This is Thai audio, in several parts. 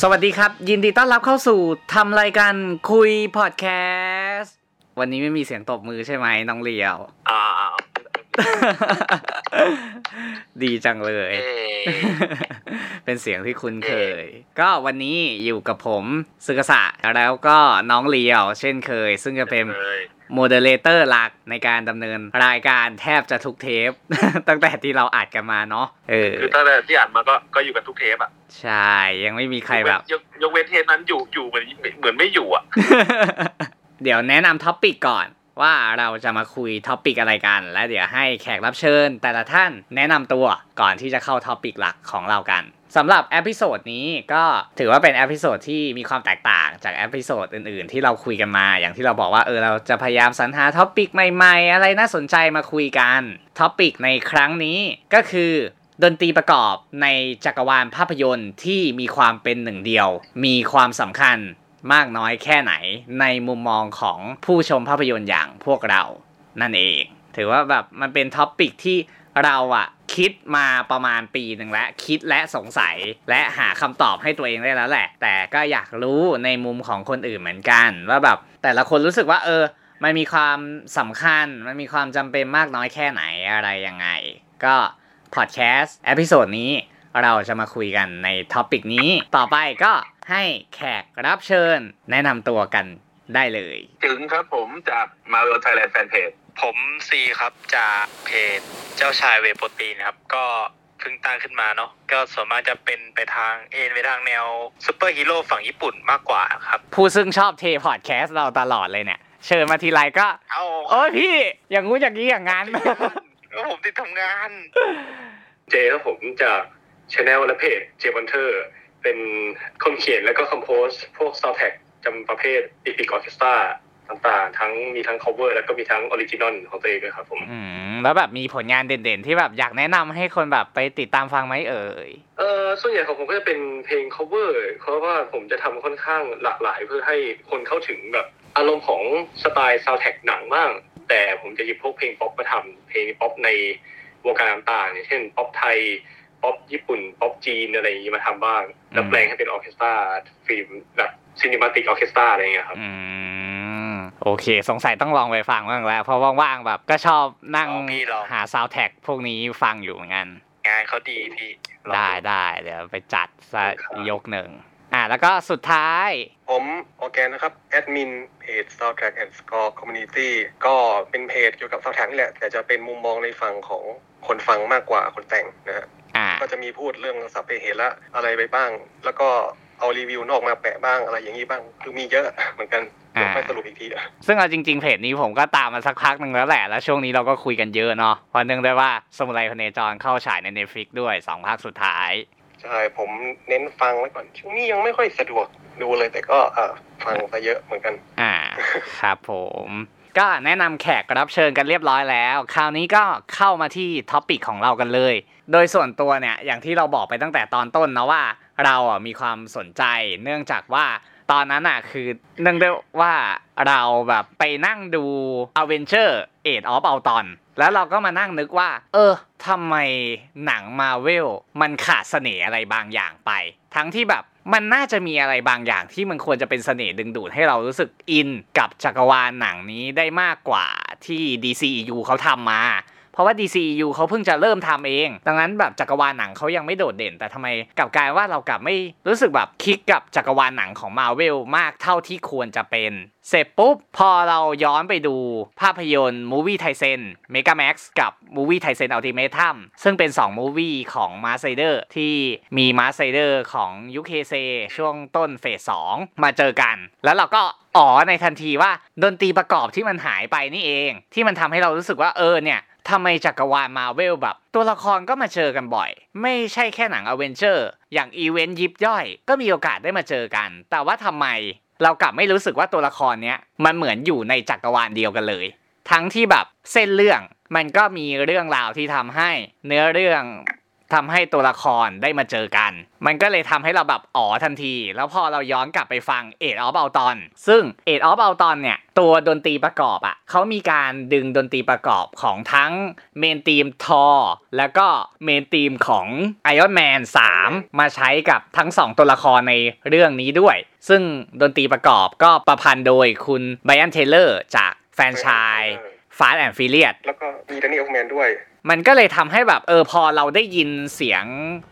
สวัสดีครับ ยินดีต้อนรับเข้าสู่ทำรายการคุยพอดแคสต์วันนี้ไม่มีเสียงตบมือใช่ไหมน้องเลียว อ่าดีจังเลยเอ๊ะเป็นเสียงที่คุ้นเคย ก็วันนี้อยู่กับผมซึกษะแล้วก็น้องเลียว เช่นเคย ซึ่งจะเป็นเลย โมเดเลเตอร์หลักในการดำเนินรายการแทบจะทุกเทป ตั้งแต่ที่เราอัดกันมาเนาะเออคือตั้งแต่ที่อ่านมาก็ก็อยู่กันทุกเทปอะใช่ยังไม่มีใครแบบยกยกเว้นเทปนั้นอยู่อยู่เหมือนเหมือนไม่อยู่อะเดี๋ยวแนะนำ topic ก่อนว่าเราจะมาคุย topic อะไรกัน และเดี๋ยวให้แขกรับเชิญ แต่ละท่านแนะนำตัวก่อนที่จะเข้า topic หลักของเรากัน สำหรับ episode นี้ก็ถือว่าเป็นเอพิโซดที่มีความแตกต่างจาก episode อื่นๆ ที่เราคุยกันมา อย่างที่เราบอกว่าเออเราจะพยายามสรรหา topic ใหม่ๆ อะไรน่าสนใจมาคุยกันtopic ในครั้งนี้ก็คือดนตรีประกอบในจักรวาลภาพยนตร์ที่มีความเป็นหนึ่งเดียว มีความสำคัญมากน้อยแค่ไหนในมุมมองของผู้ชมภาพยนตร์อย่างพวกเรานั่นเอง ถือว่าแบบมันเป็น topic ที่ เราอะคิดมาประมาณปีหนึ่งแล้ว คิดและสงสัยและหาคำตอบให้ตัวเองได้แล้วแหละ แต่ก็อยากรู้ในมุมของคนอื่นเหมือนกัน ว่าแบบแต่ละคนรู้สึกว่า เออ มันมีความสำคัญ มันมีความจำเป็นมากน้อยแค่ไหนอะไรยังไง ก็พอดแคสต์ episode นี้เราจะมาคุยกันใน topic นี้ ต่อไปก็ให้แขกรับเชิญแนะนำตัวกันได้เลย ถึงครับผมจาก Marvel Thailand แฟนเพจผมซีครับจากเพจเจ้าชายเวย์โปรตีนครับ ก็เพิ่งตั้งขึ้นมาเนาะก็ส่วนมากจะเป็นไปทางเอ็นไปทางแนวซูเปอร์ฮีโร่ฝั่งญี่ปุ่นมากกว่าครับ ผู้ซึ่งชอบเทปพอดแคสต์เราตลอดเลยเนี่ย เชิญมาทีไรก็ เอาโอ้ยพี่ อย่างงู้นอย่างนี้อย่างงั้นแล้วผมติดทำงาน เจครับผมจากช anel และเพจเจวันเทอร์เป็นคนเขียนแล้วก็ composeพวกซาวแท็กจำประเภท epic orchestra ต่างๆ ทั้งมีทั้ง cover แล้วก็มีทั้ง original ของตัวเองด้วยครับผมอืมแล้วแบบมีผลงานเด่นๆ ที่แบบอยากแนะนำให้คนแบบไปติดตามฟังไหมเอ่ยเออส่วนใหญ่ของผมก็จะเป็นเพลง cover เพราะว่าผมจะทำค่อนข้างหลากหลายเพื่อให้คนเข้าถึงแบบอารมณ์ของสไตล์ซาวแท็กหนังบ้าง แต่ผมจะหยิบพวกเพลงป๊อปมาทำเพลงป๊อปในวงการต่างๆอย่างเช่นป๊อปไทยป๊อปญี่ปุ่นป๊อปจีนอะไรอย่างนี้มาทำบ้าง แล้วแปลงให้เป็น orchestra film แบบ cinematic orchestra อะไรอย่างเงี้ยครับ อืม โอเค สงสัยต้องลองไปฟังบ้างแล้ว เพราะว่างๆแบบก็ชอบนั่งลองพี่ลองหาซาวแท็กพวกนี้ฟังอยู่เหมือนกัน งานเขาดีพี่ลองได้ได้เดี๋ยวไปจัดซะยกหนึ่งอะแล้วก็สุดท้าย ผมออร์แกนนะครับ แอดมินเพจ Soundtrack and Score Community ก็เป็นเพจเกี่ยวกับ Soundtrack นี่แหละ แต่จะเป็นมุมมองในฝั่งของคนฟังมากกว่าคนแต่งนะฮะอ่าก็จะมีพูดเรื่องสัพเพเหระอะไรไปบ้าง แล้วก็เอารีวิวนอกมาแปะบ้างอะไรอย่างนี้บ้าง คือมีเยอะเหมือนกัน อ่าเดี๋ยวค่อยสรุปอีกทีอะซึ่งเอาจริงๆเพจนี้ผมก็ตามมาสักพักหนึ่งแล้วแหละ แล้วช่วงนี้เราก็คุยกันเยอะเนาะเพราะเนื่องด้วยว่าสมุไรพเนจรเข้าฉายใน Netflix ด้วยสองภาคสุดท้าย ใช่ ผมเน้นฟังไว้ก่อน ช่วงนี้ยังไม่ค่อยสะดวกดูเลยแต่ก็เออฟังไปเยอะเหมือนกัน อ่า ครับผมก็แนะนำแขกรับเชิญกันเรียบร้อยแล้ว คราวนี้ก็เข้ามาที่ท็อปิกของเรากันเลย โดยส่วนตัวเนี่ย อย่างที่เราบอกไปตั้งแต่ตอนต้นนะว่า เราอะมีความสนใจ เนื่องจากว่า ตอนนั้นอะคือเนื่องด้วยว่าเราแบบไปนั่งดู a v e n g e r Age of Ultron แล้วเราก็มานั่งนึกว่า เออทำไมหนังมาเวลมันขาดเสน่ห์อะไรบางอย่างไป ทั้งที่แบบมันน่าจะมีอะไรบางอย่างที่มันควรจะเป็นเสน่ห์ดึงดูดให้เรารู้สึกอินกับจักรวาลหนังนี้ได้มากกว่าที่ DCEU เขาทำมา ราะว่า DCEU เขาเพิ่งจะเริ่มทำเอง ดังนั้นแบบจักรวาลหนังเขายังไม่โดดเด่น แต่ทำไมกลับกลายว่าเรากลับไม่รู้สึกแบบคลิกกับจักรวาลหนังของ Marvel มากเท่าที่ควรจะเป็นเสร็จปุ๊บ พอเราย้อนไปดูภาพยนตร์ Movie t i เซน Mega Max กับ Movie t i เซน Ultimatum ซึ่งเป็น2 Movie ของ m a s ไ i เดอร์ที่มี m a s ไ i เดอร์ของยุคเคเซช่วงต้นเฟส2มาเจอกัน แล้วเราก็อ๋อในทันทีว่าดนตรีประกอบที่มันหายไปนี่เอง ที่มันทำให้เรารู้สึกว่าเออเนี่ย ทำไมจักรวาลมาเวลแบบ ตัวละครก็มาเจอกันบ่อย ไม่ใช่แค่หนังอเวนเจอร์อย่างอีเวนต์ยิบย่อย ก็มีโอกาสได้มาเจอกัน แต่ว่าทำไมเรากลับไม่รู้สึกว่าตัวละครเนี้ยมันเหมือนอยู่ในจักรวาลเดียวกันเลย ทั้งที่แบบเส้นเรื่องมันก็มีเรื่องราวที่ทำให้ เนื้อเรื่อง ทำให้ตัวละครได้มาเจอกัน มันก็เลยทำให้เราแบบอ๋อทันที แล้วพอเราย้อนกลับไปฟัง Age of Ultron ซึ่ง Age of Ultron เนี่ย ตัวดนตรีประกอบอะ่ะเขามีการดึงดนตรีประกอบของทั้งmain theme Thor แล้วก็ main theme ของ Iron Man 3 มาใช้กับทั้ง 2 ตัวละครในเรื่องนี้ด้วย ซึ่งดนตรีประกอบก็ประพันธ์โดยคุณไบ a นเทเลอร์จากแฟรนไชายฟาสแอนด์ฟิเลียแล้วก็มี Danny Elfman ด้วย มันก็เลยทำให้แบบเออพอเราได้ยินเสียง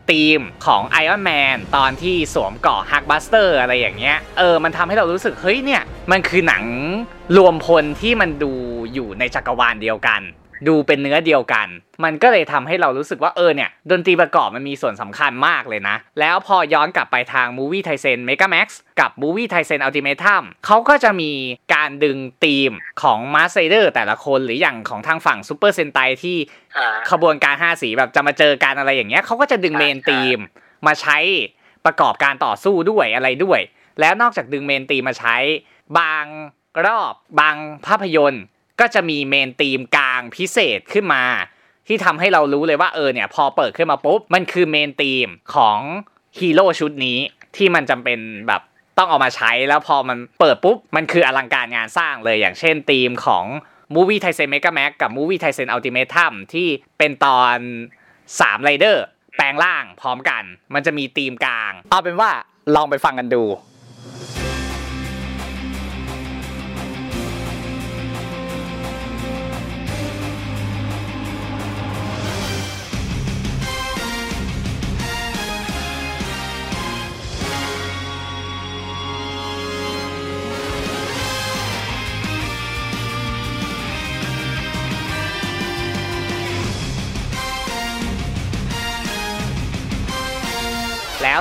ธีมของ Iron Man ตอนที่สวมเกราะ Hulkbuster อะไรอย่างเงี้ยเออมันทำให้เรารู้สึกเฮ้ยเนี่ยมันคือหนังรวมพลที่มันดูอยู่ในจักรวาลเดียวกัน ดูเป็นเนื้อเดียวกัน มันก็เลยทำให้เรารู้สึกว่าเออเนี่ย ดนตรีประกอบมันมีส่วนสำคัญมากเลยนะ แล้วพอย้อนกลับไปทาง Movie t i เซน Mega Max กับ Movie t i เซน Ultimatum เขาก็จะมีการดึงธีมของ Master Rider แต่ละคนหรืออย่างของทางฝั่ง Super Sentai ที่อ่าขบวนการ 5 สีแบบจะมาเจอกันอะไรอย่างเงี้ยเขาก็จะดึงใช่เมนใช่ธีมมาใช้ประกอบการต่อสู้ด้วยอะไรด้วย แล้วนอกจากดึง main theme มาใช้ บางรอบบางภาพยนตร์ ก็จะมี main theme กลางพิเศษขึ้นมา ที่ทำให้เรารู้เลยว่าเออเนี่ยพอเปิดขึ้นมาปุ๊บ มันคือ main theme ของฮีโร่ชุดนี้ที่มันจำเป็นแบบต้องเอามาใช้แล้วพอมันเปิดปุ๊บ มันคืออลังการงานสร้างเลยอย่างเช่นธีมของ Movie Taisen Mega Max กับ Movie Taisen Ultimatum ที่เป็นตอน3ไรเดอร์แปลงร่างพร้อมกัน มันจะมีธีมกลาง เอาเป็นว่าลองไปฟังกันดู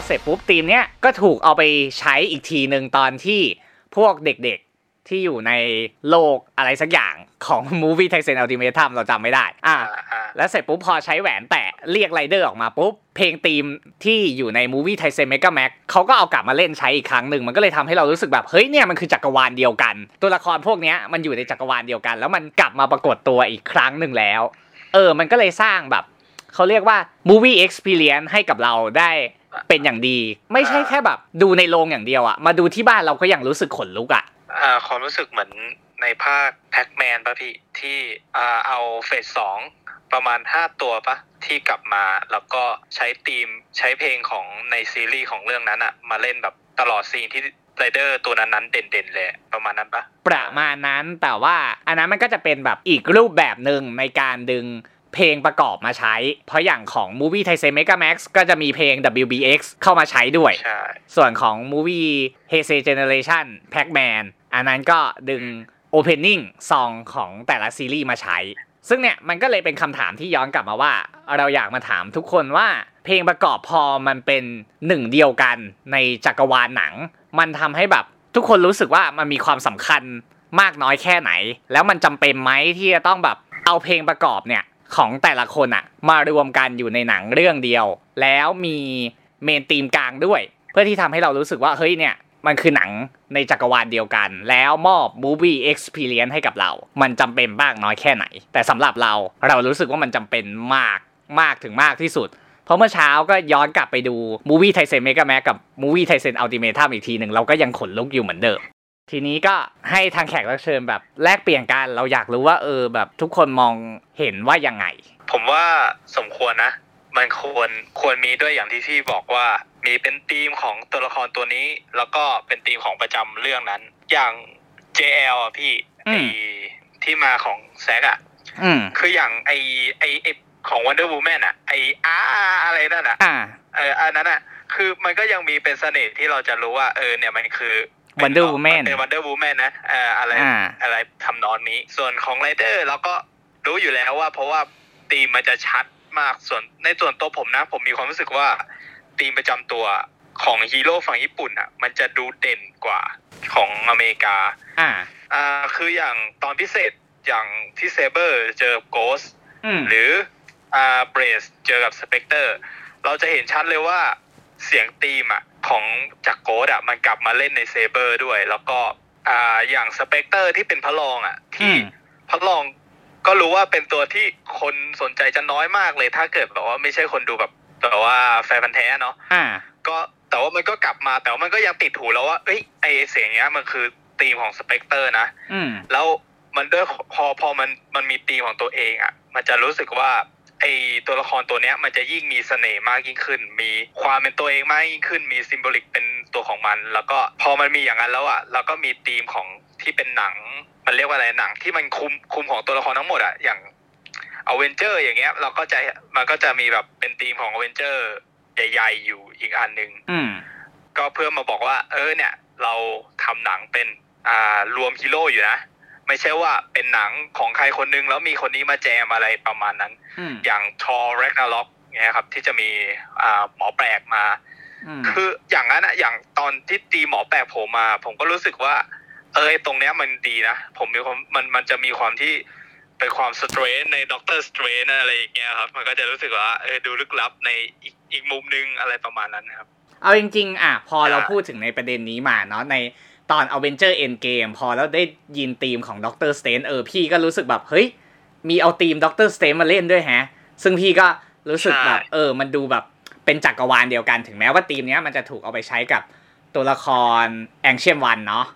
เสร็จปุ๊บทีมเนี้ยก็ถูกเอาไปใช้อีกทีหนึ่งตอนที่พวกเด็กๆที่อยู่ในโลกอะไรสักอย่างของ Movie t i เซน Ultimatum เราจำไม่ได้อ่าอ่าอ่า แล้วเสร็จปุ๊บพอใช้แหวนแตะเรียกไรเดอร์ออกมาปุ๊บ เพลงธีมที่อยู่ใน Movie t i เซน Mega Max เขาก็เอากลับมาเล่นใช้อีกครั้งหนึ่ง มันก็เลยทำให้เรารู้สึกแบบ เฮ้ยเนี่ยมันคือจักรวาลเดียวกัน ตัวละครพวกเนี้ยมันอยู่ในจักรวาลเดียวกัน แล้วมันกลับมาปรากฏตัวอีกครั้งหนึ่งแล้ว เออ มันก็เลยสร้างแบบเขาเรียกว่า movie experience ให้กับเราได้ เป็นอย่างดี ไม่ใช่แค่แบบ ดูในโรงอย่างเดียวอะมาดูที่บ้านเราก็ยังรู้สึกขนลุกอะอ่าความรู้สึกเหมือนในภาคแพ็กแมนป่ะพี่ที่อ่าเอาเฟสสองประมาณ 5 ตัวปะที่กลับมาแล้วก็ใช้ธีมใช้เพลงของในซีรีส์ของเรื่องนั้นอะมาเล่นแบบตลอดซีนที่ไรเดอร์ตัวนั้นๆเด่นๆเลยประมาณนั้นปะประมาณนั้นแต่ว่าอันนั้นมันก็จะเป็นแบบอีกรูปแบบหนึ่งในการดึง เพลงประกอบมาใช้ เพราะอย่างของ Movie t i เซ Mega Max ก็จะมีเพลง WBX เข้ามาใช้ด้วยใช่ส่วนของ Movie Heisei Generation Pac-Man อันนั้นก็ดึง Opening Song ของแต่ละซีรีส์มาใช้ ซึ่งเนี่ยมันก็เลยเป็นคำถามที่ย้อนกลับมาว่า เราอยากมาถามทุกคนว่าเพลงประกอบพอมันเป็นหนึ่งเดียวกันในจักรวาลหนัง มันทำให้แบบทุกคนรู้สึกว่ามันมีความสำคัญมากน้อยแค่ไหน แล้วมันจำเป็นไหมที่จะต้องแบบเอาเพลงประกอบเนี่ย ของแต่ละคนอะมารวมกันอยู่ในหนังเรื่องเดียว แล้วมีเมนธีมกลางด้วย เพื่อที่ทำให้เรารู้สึกว่าเฮ้ยเนี่ยมันคือหนังในจักรวาลเดียวกัน แล้วมอบ movie experience ให้กับเรา มันจำเป็นบ้างน้อยแค่ไหน แต่สำหรับเราเรารู้สึกว่ามันจำเป็นมากมากถึงมากที่สุด เพราะเมื่อเช้าก็ย้อนกลับไปดู movie ไทเซนเมกาแมกับ movie ไทเซนอัลติเมทัมอีกทีหนึ่งเราก็ยังขนลุกอยู่เหมือนเดิม ทีนี้ก็ให้ทางแขกรับเชิญแบบแลกเปลี่ยนกันเราอยากรู้ว่าเออแบบทุกคนมองเห็นว่ายังไง ผมว่าสมควรนะ มันควรควรมีด้วยอย่างที่พี่บอกว่า มีเป็นธีมของตัวละครตัวนี้ แล้วก็เป็นธีมของประจำเรื่องนั้น อย่าง JL อะพี่อืไอธีมที่มาของ Zack อะอืมคืออย่างไอไอไอของ Wonder Woman อะไออาอะไรนั่นอะอ่าเอออันนั้นอะคือมันก็ยังมีเป็นเสน่ห์ที่เราจะรู้ว่าเออเนี่ยมันคือ Wonder Woman เป็น Wonder Woman นะเอออะไรอ่าอะไรทำนองนี้ ส่วนของไรเดอร์เราก็รู้อยู่แล้วว่า เพราะว่าธีมมันจะชัดมากส่วนในส่วนตัวผมนะ ผมมีความรู้สึกว่าธีมประจำตัวของฮีโร่ฝั่งญี่ปุ่นอะ มันจะดูเด่นกว่าของอเมริกา อ่า อ่า คืออย่างตอนพิเศษอย่างที่ Saber เจอ Ghost อืมหรืออ่า Blades เจอกับ Specter เราจะเห็นชัดเลยว่าเสียงธีมอะ ของจาก Ghost อะมันกลับมาเล่นใน Saber ด้วย แล้วก็อ่าอย่าง Specter ที่เป็นพระรองอะอืที่มพระรองก็รู้ว่าเป็นตัวที่คนสนใจจะน้อยมากเลย ถ้าเกิดแบบว่าไม่ใช่คนดูแบบแต่ว่าแฟนพันธ์แท้เนาะอ่าก็แต่ว่ามันก็กลับมาแต่ว่ามันก็ยังติดหูแล้วว่าเอ้ยไอเสียงเนี้ยมันคือธีมของ Specter นะอืมแล้วมันด้วยพอพอมันมันมีธีมของตัวเองอะ มันจะรู้สึกว่า ไอตัวละครตัวเนี้ยมันจะยิ่งมีเสน่ห์มากยิ่งขึ้น มีความเป็นตัวเองมากยิ่งขึ้น มี symbolic เป็นตัวของมัน แล้วก็พอมันมีอย่างนั้นแล้วอะเราก็มีธีมของที่เป็นหนัง มันเรียกว่าอะไรหนังที่มันคุมคุมของตัวละครทั้งหมดอะอย่างอเวนเจอร์อย่างเงี้ย เราก็จะมันก็จะมีแบบเป็นธีมของ Avenger ใหญ่ๆอยู่อีกอันหนึ่งอืมก็เพื่อมาบอกว่า เออเนี่ย เราทำหนังเป็นอ่ารวมฮีโร่อยู่นะ ไม่ใช่ว่าเป็นหนังของใครคนนึงแล้วมีคนนี้มาแจมอะไรประมาณนั้นอืมอย่าง Thor Ragnarok เนี่ยครับ ที่จะมีอ่าหมอแปลกมาอืมคืออย่างนั้นอะอย่างตอนที่ธีมหมอแปลกโผล่มา ผมก็รู้สึกว่า เออตรงเนี้ยมันดีนะ ผมมีความมันมันจะมีความที่เป็นความ strange ใน Doctor Strange อะไรอย่างเงี้ยครับ มันก็จะรู้สึกว่าเออดูลึกลับในอีกอีกมุมนึงอะไรประมาณนั้นนะครับ เอาจริง ๆ อะ พอเราอ่าพูดถึงในประเด็นนี้มาเนาะใน ตอน a v e n g e r Endgame พอแล้วได้ยินธีมของ Doctor Strange เออพี่ก็รู้สึกแบบ เฮ้ย มีเอาธีม Doctor Strange มาเล่นด้วยแฮะ ซึ่งพี่ก็รู้สึกแบบ เออ มันดูแบบเป็นจักรวาลเดียวกันถึงแม้ว่าธีมเนี้ยมันจะถูกเอาไปใช้กับตัวละคร Ancient One เนาะ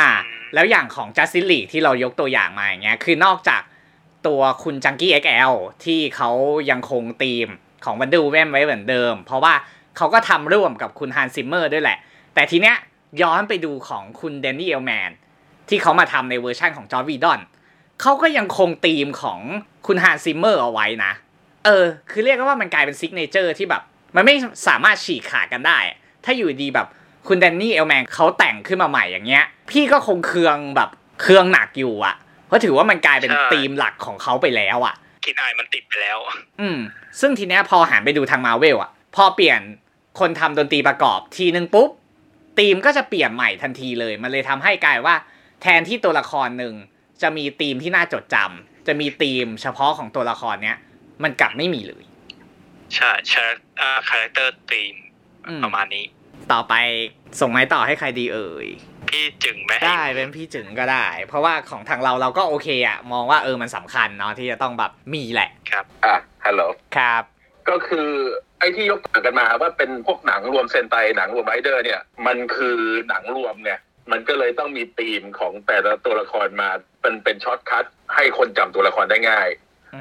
อ่าแล้วอย่างของ Justice League ที่เรายกตัวอย่างมาอย่างเงี้ยคือนอกจากตัวคุณจังกี้ XL ที่เขายังคงธีมของ Wonder Woman ไว้เหมือนเดิม เพราะว่าเขาก็ทำร่วมกับคุณ Hans Zimmer ด้วยแหละ แต่ทีเนี้ย ย้อนไปดูของคุณ Danny Elfman ที่เขามาทำในเวอร์ชั่นของ Joss Whedon เขาก็ยังคงธีมของคุณ Hans Zimmer เอาไว้นะ เออ คือเรียกว่ามันกลายเป็น signature ที่แบบ มันไม่สามารถฉีกขาดกันได้ ถ้าอยู่ดีแบบคุณแดนนี่เอลแมนเขาแต่งขึ้นมาใหม่อย่างเงี้ย พี่ก็คงเคืองแบบเคืองหนักอยู่อะเพราะถือว่ามันกลายเป็นใช่ธีมหลักของเขาไปแล้วอะกลินอายมันติดไปแล้ว อืม ซึ่งทีเนี้ยพอหันไปดูทางมาเวลอะพอเปลี่ยนคนทำดนตรีประกอบทีนึงปุ๊บ ธีมก็จะเปลี่ยนใหม่ทันทีเลย มันเลยทำให้กลายว่า แทนที่ตัวละครหนึ่งจะมีธีมที่น่าจดจำจะมีธีมเฉพาะของตัวละครเนี้ยมันกลับไม่มีเลย ใช่ใช่อ่า character theme อืมประมาณนี้ ต่อไปส่งไม้ต่อให้ใครดีเอ่ยพี่จึงไหมได้เป็นพี่จึงก็ได้ เพราะว่าของทางเราเราก็โอเคอะมองว่าเออมันสำคัญเนาะที่จะต้องแบบมีแหละอะฮัลโหลครับ ก็คือไอ้ที่ยกตัวอย่างกันมาว่าเป็นพวกหนังรวมเซนไตหนังรวมไรเดอร์ เนี่ย มันคือหนังรวมไงมันก็เลยต้องมีธีมของแต่ละตัวละครมาเป็นเป็น shortcutให้คนจำตัวละครได้ง่าย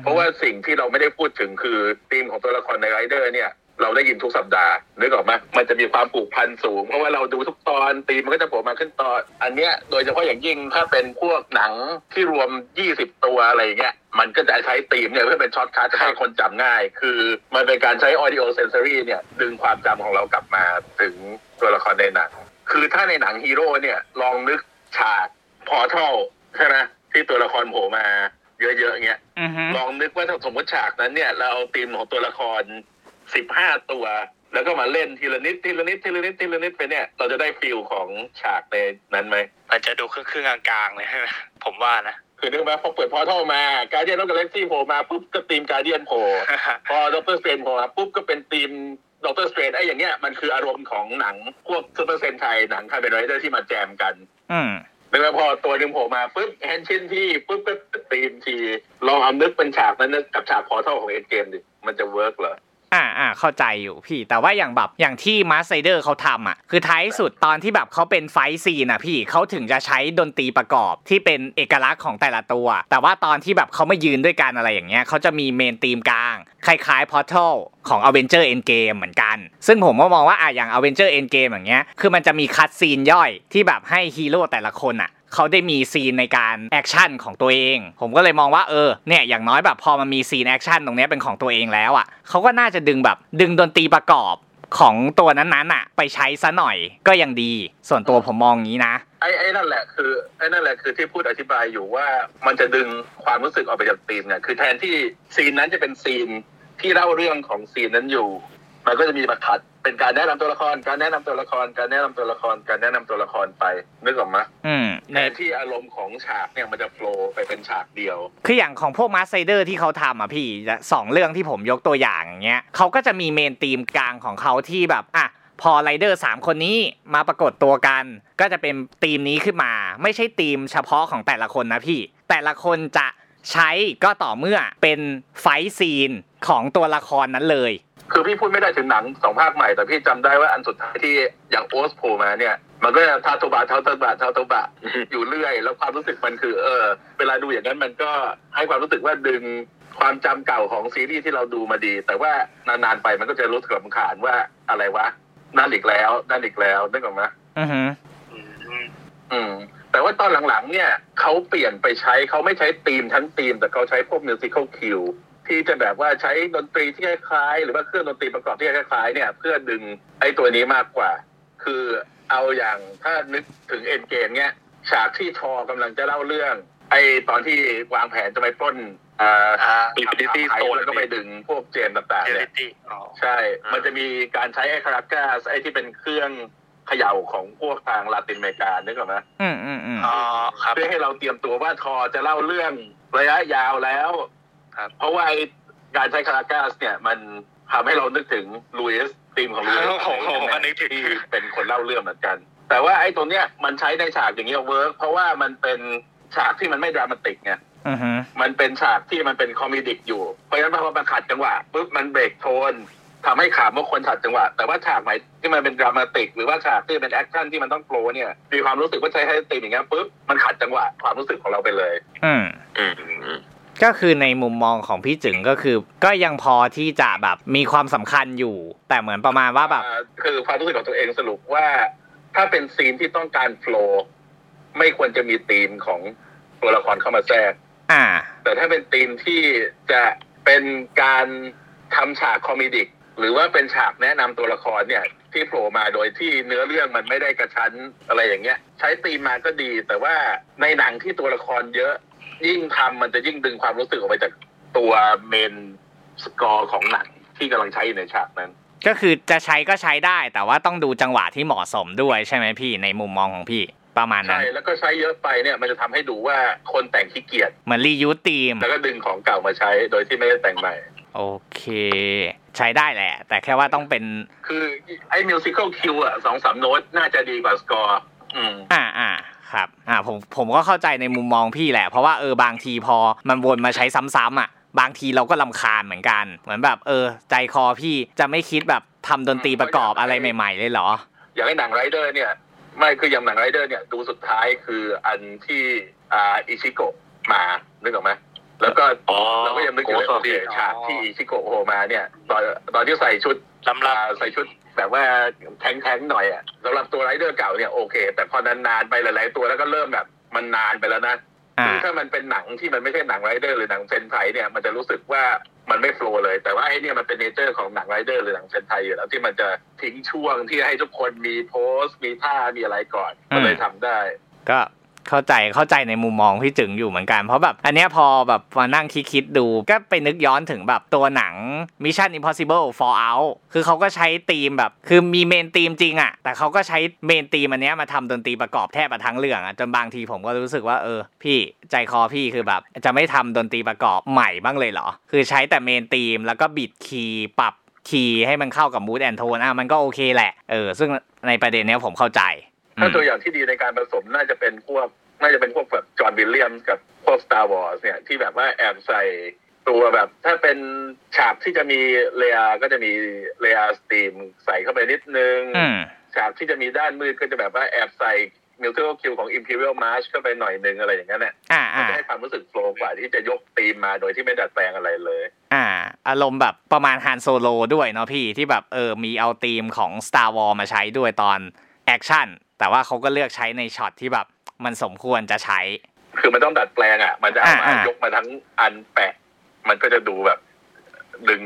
เพราะว่าสิ่งที่เราไม่ได้พูดถึงคือธีมของตัวละครในไรเดอร์ เนี่ยเราได้ยินทุกสัปดาห์นึกออกไหมมันจะมีความผูกพันสูง เพราะว่าเราดูทุกตอนธีมมันก็จะโผล่มาขึ้นตอน อันเนี้ยโดยเฉพาะอย่างยิ่งถ้าเป็นพวกหนังที่รวม 20 ตัวอะไรอย่างเงี้ย มันก็จะใช้ธีมเนี่ยเพื่อเป็น shortcut ให้คนจำง่าย คือมันเป็นการใช้ audio sensory เนี่ยดึงความจำของเรากลับมาถึงตัวละครในหนัง คือถ้าในหนังฮีโร่เนี่ยลองนึกฉาก portal ใช่ไหมที่ตัวละครโผล่มาเยอะๆเงี้ยอือฮึลองนึกว่าถ้าสมมติฉากนั้นเนี่ย เราเอาธีมของตัวละครสิบห้าตัว แล้วก็มาเล่นทีละนิดทีละนิดทีละนิดทีละนิดไปเนี่ย เราจะได้ feel ของฉากในนั้นไหมมันจะดูครึ่งครึ่งๆกลางๆเลยใช่ไหมผมว่านะ คือนึกไหมพอเปิด portal มา Guardians of the Galaxy โผล่มาปุ๊บก็ธีม Guardian โผล่พอ Doctor Strange โผล่มาปุ๊บก็เป็นธีม Doctor Strange ไอ้อย่างเงี้ยมันคืออารมณ์ของหนังพวกซูเปอร์เซนไทหนังคาเมนไรเดอร์ที่มาแจมกันอืมนึกว่าพอตัวหนึ่งโผล่มาปุ๊บเฮนชินทีปุ๊บก็ธีมทีลองเอานึกเป็นฉากนั้นนึกกับฉาก portal ของ Endgame ดิมันจะ work เหรอ อ่าอ่าเข้าใจอยู่พี่ แต่ว่าอย่างแบบอย่างที่มาสค์ไรเดอร์เขาทำอะ คือท้ายสุดตอนที่แบบเขาเป็น fight scene อะพี่เขาถึงจะใช้ดนตรีประกอบที่เป็นเอกลักษณ์ของแต่ละตัว แต่ว่าตอนที่แบบเขามายืนด้วยกันอะไรอย่างเงี้ยเขาจะมี main theme กลาง คล้ายๆ portal ของ Avenger Endgame เหมือนกัน ซึ่งผมก็มองว่าอะอย่าง Avenger Endgame อย่างเงี้ย คือมันจะมี cutscene ย่อยที่แบบให้ฮีโร่แต่ละคนอะ เขาได้มีซีนในการแอคชั่นของตัวเอง ผมก็เลยมองว่าเออเนี่ยอย่างน้อยแบบพอมันมีซีนแอคชั่นตรงนี้เป็นของตัวเองแล้วอะเขาก็น่าจะดึงแบบดึงดนตรีประกอบของตัวนั้นๆอะไปใช้ซะหน่อยก็ยังดี ส่วนตัวผมมองงี้นะไอ้ไอ้นั่นแหละคือไอ้นั่นแหละคือที่พูดอธิบายอยู่ว่ามันจะดึงความรู้สึกออกไปจากซีนเนี่ยคือแทนที่ซีนนั้นจะเป็นซีนที่เล่าเรื่องของซีนนั้นอยู่ มันก็จะมีมาขัดเป็นการแนะนำตัวละคร การแนะนำตัวละคร การแนะนำตัวละคร การแนะนำตัวละครไปนึกออกไหมอืมแทนที่อารมณ์ของฉากเนี่ยมันจะ flow ไปเป็นฉากเดียว คืออย่างของพวกมาสค์ไรเดอร์ที่เขาทำอะพี่สองเรื่องที่ผมยกตัวอย่างอย่างเงี้ยเขาก็จะมี main theme กลางของเขาที่แบบอะพอไรเดอร์สามคนนี้มาปรากฏตัวกัน ก็จะเป็นธีมนี้ขึ้นมา ไม่ใช่ธีมเฉพาะของแต่ละคนนะพี่ แต่ละคนจะใช้ก็ต่อเมื่อเป็นไฟท์ซีนของตัวละครนั้นเลย คือพี่พูดไม่ได้ถึงหนังสองภาคใหม่ แต่พี่จำได้ว่าอันสุดท้ายที่อย่างโอสโผล่มาเนี่ย มันก็จะทาโตบะทาโตบะทาโตบะอยู่เรื่อย แล้วความรู้สึกมันคือเออ เวลาดูอย่างนั้นมันก็ให้ความรู้สึกว่าดึงความจำเก่าของซีรีส์ที่เราดูมาดี แต่ว่านานๆไปมันก็จะรู้สึกรำคาญว่าอะไรวะนั่นอีกแล้วนั่นอีกแล้วนึกออกไหมอือหืออืมอืมแต่ว่าตอนหลังๆ เนี่ยเขาเปลี่ยนไปใช้เขาไม่ใช้ธีมทั้งธีม แต่เขาใช้พวก musical cue ที่จะแบบว่าใช้ดนตรีที่คล้ายๆหรือว่าเครื่องดนตรีประกอบที่คล้ายๆเนี่ย เพื่อดึงไอ้ตัวนี้มากกว่า คือเอาอย่างถ้านึกถึง Endgame เนี่ยฉากที่ทอกำลังจะเล่าเรื่อง ไอ้ตอนที่วางแผนจะไปปล้นอ่าอ่า Infinity Stone แล้วก็ไปดึงพวก gem ต่างๆลิเนี่ยตี้อ๋อใช่อ่ามัมันจะมีการใช้ไอ้ maracas ไอ้ที่เป็นเครื่องเขย่าของพวกทางลาตินอเมริกานึกออกไหมอืมอืมอืมอ๋อครับเพื่อให้เราเตรียมตัวว่าทอจะเล่าเรื่องระยะยาวแล้ว ครับ เพราะว่าไอ้การใช้ maracas เนี่ยมันทำให้เรานึกถึงลุยส์ธีมของลุยส์ผมผมก็นึกถึงที่เป็นคนเล่าเรื่องเหมือนกัน แต่ว่าไอ้ตัวเนี้ยมันใช้ในฉากอย่างเงี้ย work เพราะว่ามันเป็นฉากที่มันไม่ dramatic ไงอือหือมันเป็นฉากที่มันเป็น comedic อยู่ เพราะฉะนั้นพอมันขัดจังหวะปุ๊บมัน break toneทำให้ขำว่าคนขัดจังหวะ แต่ว่าฉากไหนที่มันเป็น dramatic หรือว่าฉากที่เป็นแอคชั่นที่มันต้อง flow เนี่ยมีความรู้สึกว่าใช้ให้ธีมอย่างเงี้ยปุ๊บมันขัดจังหวะความรู้สึกของเราไปเลย อืมอืม ก็คือในมุมมองของพี่จึงก็คือ ก็ยังพอที่จะแบบมีความสำคัญอยู่ แต่เหมือนประมาณว่าแบบอ่าคือความรู้สึกของตัวเองสรุปว่า ถ้าเป็นซีนที่ต้องการ flow ไม่ควรจะมีธีมของตัวละครเข้ามาแทรกอ่า แต่ถ้าเป็นธีมที่จะเป็นการทำฉาก comedic หรือว่าเป็นฉากแนะนำตัวละครเนี่ย ที่โผล่มาโดยที่เนื้อเรื่องมันไม่ได้กระชั้นอะไรอย่างเงี้ย ใช้ธีมมาก็ดี แต่ว่าในหนังที่ตัวละครเยอะ ยิ่งทำมันจะยิ่งดึงความรู้สึกออกไปจากตัว main score ของหนังที่กำลังใช้อยู่ในฉากนั้น ก็คือจะใช้ก็ใช้ได้ แต่ว่าต้องดูจังหวะที่เหมาะสมด้วยใช่ไหมพี่ในมุมมองของพี่ประมาณนั้น ใช่นแล้วก็ใช้เยอะไปเนี่ยมันจะทำให้ดูว่าคนแต่งขี้เกียจเหมือน reuse themeแล้วก็ดึงของเก่ามาใช้โดยที่ไม่ได้แต่งใหม่โอเค ใช้ได้แหละ แต่แค่ว่าต้องเป็น คือไอ้ musical cue อะสองสามโน้ตน่าจะดีกว่าสกอร์ อืมอ่าอ่า ครับอ่าผมผมก็เข้าใจในมุมมองพี่แหละ เพราะว่าเออบางทีพอมันวนมาใช้ซ้ำๆอะบางทีเราก็รำคาญเหมือนกัน เหมือนแบบเออ ใจคอพี่จะไม่คิดแบบทำดนตรีประกอบอะไรใหม่ ๆ เลยเหรอ อย่างไอ้หนังไรเดอร์เนี่ย ไม่คืออย่างหนังไรเดอร์เนี่ยดูสุดท้ายคืออันที่อ่าอิจิโกะมานึกออกไหม แล้วก็อ๋อเราก็ยังนึกอยู่เลยโอ้โอเคโห ฉากที่อิจิโกะโผล่มาเนี่ยตอนตอนที่ใส่ชุด ลำลอ่าใส่ชุดแบบว่าแทงๆหน่อยอะสำหรับตัวไรเดอร์เก่าเนี่ยโอเค แต่พอนานๆไปหลายๆตัวแล้วก็เริ่มแบบมันนานไปแล้วนะอ่า คือถ้ามันเป็นหนังที่มันไม่ใช่หนังไรเดอร์หรือหนังเซนไทเนี่ยมันจะรู้สึกว่ามันไม่ flow เลย แต่ว่าไอ้เนี่ยมันเป็น nature ของหนังไรเดอร์หรือหนังเซนไทอยู่แล้วที่มันจะทิ้งช่วงที่ให้ทุกคนมีโพสต์มีท่ามีอะไรก่อน ก็เลยทำได้ ก็ เข้าใจเข้าใจในมุมมองพี่จึงอยู่เหมือนกัน เพราะแบบอันเนี้ยพอแบบมานั่งคิดๆดู ก็ไปนึกย้อนถึงแบบตัวหนัง Mission Impossible Fallout คือเขาก็ใช้ธีมแบบ คือมีเมนธีมจริงอะแต่เขาก็ใช้เมนธีมอันเนี้ยมาทำดนตรีประกอบแทบจะทั้งเรื่องอะจนบางทีผมก็รู้สึกว่าเออ พี่ใจคอพี่คือแบบ จะไม่ทำดนตรีประกอบใหม่บ้างเลยเหรอ คือใช้แต่เมนธีมแล้วก็บิดคีย์ปรับคีย์ให้มันเข้ากับ mood and tone อะมันก็โอเคแหละเออซึ่งในประเด็นเนี้ยผมเข้าใจ ถ้าตัวอย่างที่ดีในการผสมน่าจะเป็นพวกน่าจะเป็นพวกแบบ John Williams กับพวก Star Wars เนี่ยที่แบบว่าแอบใส่ตัวแบบ ถ้าเป็นฉากที่จะมี Leia ก็จะมี Leia's theme ใส่เข้าไปนิดนึงอืมฉากที่จะมีด้านมืดก็จะแบบว่าแอบใส่ musical cue ของ Imperial March เข้าไปหน่อยนึงอะไรอย่างเงี้ยเนี่ยอ่ามันอ่าจะให้ความรู้สึก flow กว่าที่จะยกธีมมาโดยที่ไม่ดัดแปลงอะไรเลย อ่า อารมณ์แบบประมาณฮันโซโลด้วยเนาะพี่ที่แบบเออมีเอาธีมของ Star Wars มาใช้ด้วยตอนแอคชั่น แต่ว่าเขาก็เลือกใช้ในช็อตที่แบบมันสมควรจะใช้ คือมันต้องดัดแปลงอะ มันจะเอามาอ่าอ่ายยกมาทั้งอันแปะ มันก็จะดูแบบ ดึง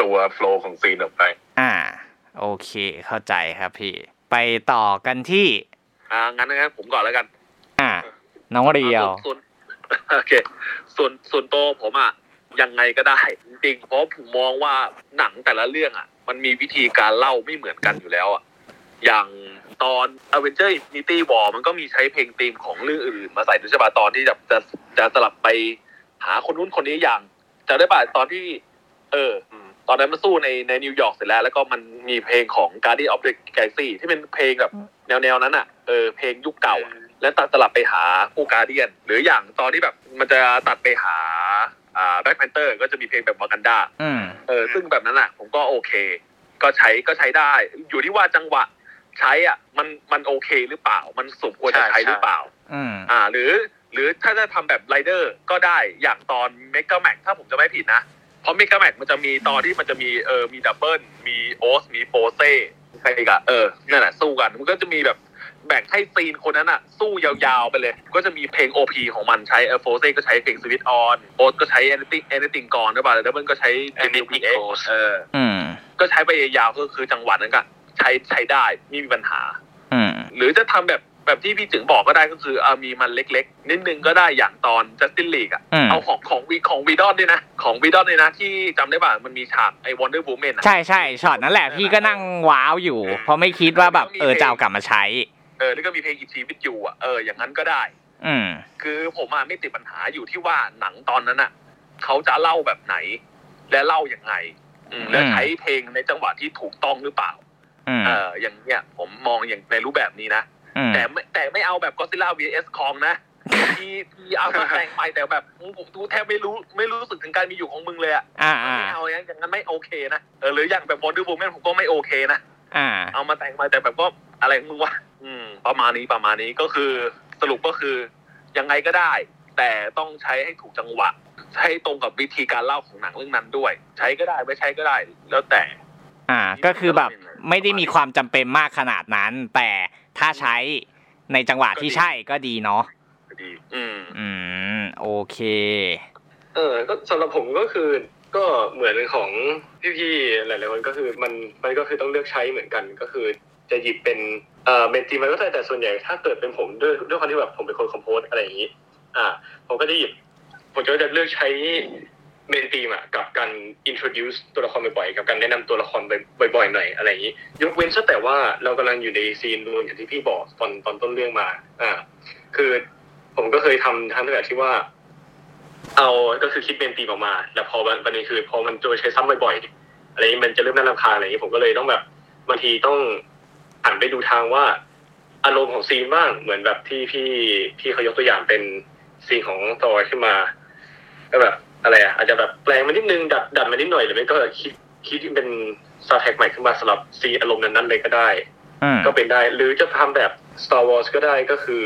ตัว flow ของซีนออกไป อ่า โอเค เข้าใจครับพี่ ไปต่อกันที่ อ่า งั้นงั้นผมก่อนแล้วกัน อ่า น้องเรียว ส่วนโอเค ส่วนส่วนตัวผมอะยังไงก็ได้ จริงๆเพราะผมมองว่าหนังแต่ละเรื่องอะ มันมีวิธีการเล่าไม่เหมือนกันอยู่แล้วอะ อย่าง ตอน a v e n g e r Infinity War มันก็มีใช้เพลงธีมของเรื่องอื่นๆมาใส่ด้วยใช่ป่ะตอนที่จะจะจะสลับไปหาคนนู้นคนนี้อย่างจะได้ป่ะตอนที่ เออ ตอนนั้นมันสู้ในในนิวยอร์กเสร็จแล้ว แล้วก็มันมีเพลงของ Guardian of the Galaxy ที่เป็นเพลงแบบแนวแนวๆนั้นอะเออเพลงยุคเก่าอะแล้วตัดสลับไปหาพวก Guardian หรืออย่างตอนที่แบบมันจะตัดไปหาอ่า Black Panther ก็จะมีเพลงแบบวากันดาอืมเออซึ่งแบบนั้นอะ ผมก็โอเค ก็ใช้ก็ใช้ได้ อยู่ที่ว่าจังหวะ ใช้อะมันมันโอเคหรือเปล่า มันสมควรจะใช้หรือเปล่าอืมอ่า หรือหรือถ้าจะทำแบบไรเดอร์ก็ได้อย่างตอนเมก a แม็กถ้าผมจะไม่ผิดนะ เพราะเมก a แม็กมันจะมีตอนที่มันจะมีเออมีดับเบิลมีโอสมีโปเซ่ใครอีกอะเออนั่นแหละสู้กัน มันก็จะมีแบบแบ่งให้ซีนคนนั้นอะสู้ยาวๆไปเลย ก็จะมีเพลง OP ของมันใช้เออโฟเซ่ก็ใช้เพลงสวิตออนโอสก็ใช้ anything anything ก่อนด้วยป่ะแล้วดับเบิลก็ใช้ Anything Goes เอออืมก็ใช้ไปยาวๆก็คือจังหวะนั้นก็ ใช้ใช้ได้ไม่มีปัญหาอืมหรือจะทำแบบแบบที่พี่จึงบอกก็ได้ก็คือเอามีมันเล็กๆ นิดนึงก็ได้อย่างตอน Justin League อะอืมเอาของของวีของวีดอนด้วยนะ ของวีดอนเลยนะ ที่จำได้ป่ะมันมีฉากไอ้ Wonder Woman อะใช่ใช่ช็อตนั้นแหละพี่ก็นั่งว้าวอยู่ เพราะไม่คิดว่าแบบเออจะเอากลับมาใช้ เออแล้วก็มีเพลงอีชีวิตอยู่อะเอออย่างนั้นก็ได้ อืมคือผมอะไม่ติดปัญหาอยู่ที่ว่าหนังตอนนั้นอะเขาจะเล่าแบบไหน และเล่าอย่างไงอืมและอืมใช้เพลงในจังหวะที่ถูกต้องหรือเปล่าอืม เอออย่างเนี้ยผมมองอย่างในรูปแบบนี้นะอืมแต่ไม่แต่ไม่เอาแบบก็ซิล่า vs คองนะที่ที่เอามาแต่งไปแต่แบบผมดูแทบไม่รู้ไม่รู้สึกถึงการมีอยู่ของมึงเลยอะอ่าอ่าไม่เอาอย่างอย่างนั้นไม่โอเคนะเออหรืออย่างแบบ Wonder Woman ผมก็ไม่โอเคนะอ่าเอามาแต่งมาแต่แบบก็อะไรของมึงวะอืม ประมาณนี้ประมาณนี้ก็คือสรุปก็คือยังไงก็ได้ แต่ต้องใช้ให้ถูกจังหวะ ใช้ตรงกับวิธีการเล่าของหนังเรื่องนั้นด้วย ใช้ก็ได้ไม่ใช้ก็ได้ แล้วแต่ อ่า ก็คือแบบ ไม่ได้มีความจำเป็นมากขนาดนั้น แต่ถ้าใช้ในจังหวะที่ใช่ก็ดีเนาะดีอืมอืมโอเค เออ ก็สำหรับผมก็คือก็เหมือนของพี่ๆหลายๆคนก็คือมันมันก็คือต้องเลือกใช้เหมือนกันก็คือจะหยิบเป็นเอ่อเมนตีมันก็ได้แต่ส่วนใหญ่ถ้าเกิดเป็นผมด้วยด้วยความที่แบบผมเป็นคนคอมโพสอะไรอย่างนี้ อ่า ผมก็จะหยิบ ผมก็จะเลือกใช้ เมนตีมอะกับการ introduce ตัวละครบ่อยๆกับการแนะนำตัวละครบ่อยๆหน่อยอะไรอย่างนี้ ยกเว้นซะแต่ว่าเรากำลังอยู่ในซีนนูนอย่างที่พี่บอกตอนตอนต้นเรื่องมา อ่า คือผมก็เคยทำทั้งแบบที่ว่า เอาก็คือคิดเป็นตีมออกมา แล้วพอวันนี้คือพอมันโดยใช้ซ้ำบ่อยๆอะไรนี้มันจะเริ่มน่ารำคาญอะไรอย่างนี้ผมก็เลยต้องแบบบางทีต้องหันไปดูทางว่า อารมณ์ของซีนบ้างเหมือนแบบที่พี่พี่เขายกตัวอย่างเป็นซีนของตอยขึ้นมาก็แบบ อะไรอะอาจจะแบบแปลงมานิดนึงดัดดัดมานิดหน่อยหรือไม่ก็คิดคิดเป็นซาวแท็กใหม่ขึ้นมาสำหรับซีนอารมณ์นั้นๆเลยก็ได้อืมก็เป็นได้ หรือจะทำแบบ Star Wars ก็ได้ก็คือ